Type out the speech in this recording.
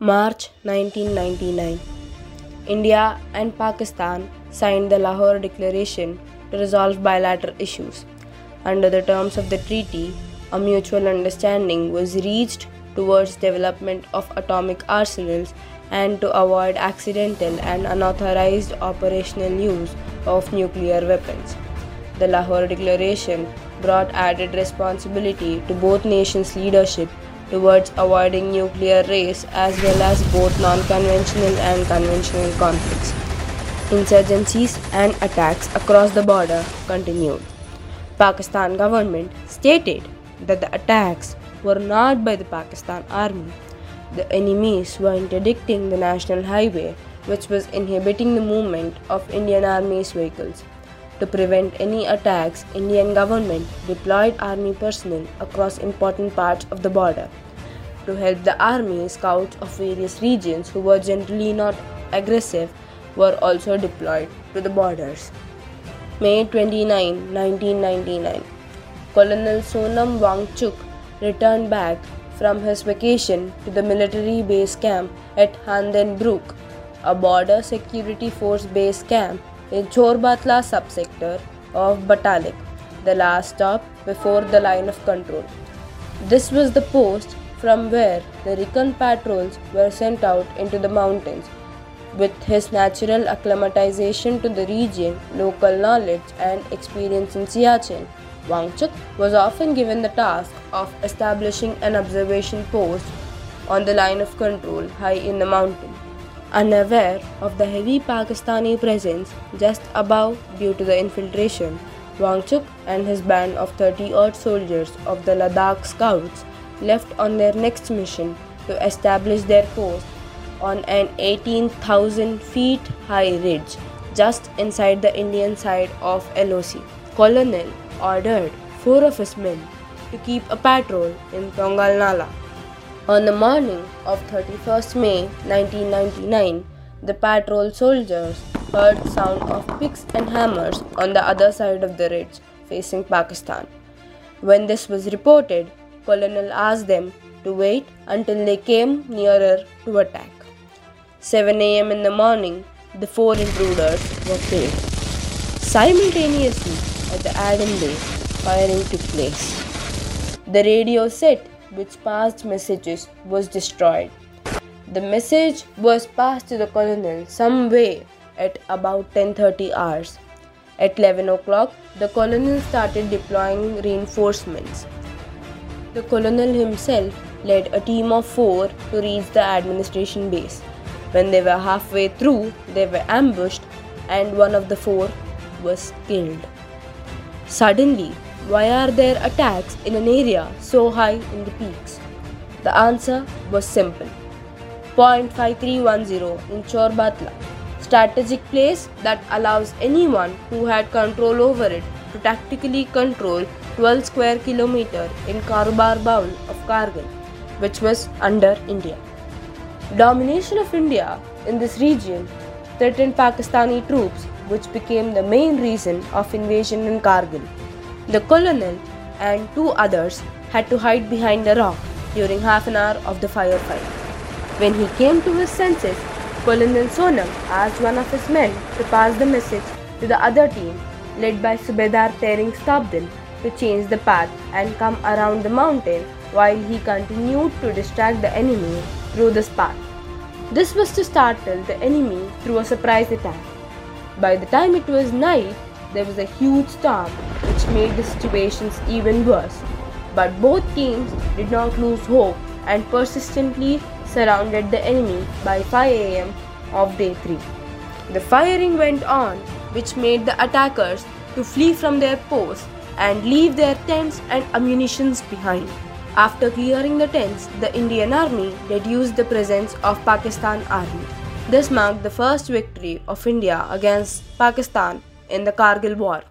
March 1999 India and Pakistan signed the Lahore Declaration to resolve bilateral issues. Under the terms of the treaty, a mutual understanding was reached towards development of atomic arsenals and to avoid accidental and unauthorized operational use of nuclear weapons. The Lahore Declaration brought added responsibility to both nations' leadership towards avoiding nuclear race as well as both non-conventional and conventional conflicts. Insurgencies and attacks across the border continued. Pakistan government stated that the attacks were not by the Pakistan army. The enemies were interdicting the national highway which was inhibiting the movement of Indian Army's vehicles. To prevent any attacks, Indian government deployed army personnel across important parts of the border. To help the army, scouts of various regions who were generally not aggressive were also deployed to the borders. May 29, 1999. Colonel Sonam Wangchuk returned back from his vacation to the military base camp at Handenbrook, a border security force base camp in Chorbatla subsector of Batalik, the last stop before the line of control. This was the post from where the recon patrols were sent out into the mountains. With his natural acclimatization to the region, local knowledge, and experience in Siachen, Wangchuk was often given the task of establishing an observation post on the line of control high in the mountain. Unaware of the heavy Pakistani presence just above due to the infiltration, Wangchuk and his band of 30 odd soldiers of the Ladakh Scouts left on their next mission to establish their post on an 18,000 feet high ridge just inside the Indian side of LOC. Colonel ordered four of his men to keep a patrol in Tongal Nala. On the morning of 31st May 1999, the patrol soldiers heard sound of picks and hammers on the other side of the ridge facing Pakistan. When this was reported, Colonel asked them to wait until they came nearer to attack. 7 am in the morning, the four intruders were killed. Simultaneously, at the admin base, firing took place. The radio set which passed messages was destroyed. The message was passed to the colonel some way at about 10:30 hours. At 11 o'clock, the colonel started deploying reinforcements. The colonel himself led a team of four to reach the administration base. When they were halfway through, they were ambushed and one of the four was killed. Suddenly, why are there attacks in an area so high in the peaks? The answer was simple. Point 5310 in Chorbatla, strategic place that allows anyone who had control over it to tactically control 12 square kilometer in Karubar of Kargil, which was under India. Domination of India in this region threatened Pakistani troops, which became the main reason of invasion in Kargil. The colonel and two others had to hide behind a rock during half an hour of the firefight. When he came to his senses, Colonel Sonam asked one of his men to pass the message to the other team, led by Subedar Tering Stabdin, to change the path and come around the mountain while he continued to distract the enemy through this path. This was to startle the enemy through a surprise attack. By the time it was night, there was a huge storm which made the situations even worse. But both teams did not lose hope and persistently surrounded the enemy by 5 am of day 3. The firing went on, which made the attackers to flee from their posts and leave their tents and ammunitions behind. After clearing the tents, the Indian army reduced the presence of Pakistan army. This marked the first victory of India against Pakistan in the Kargil War.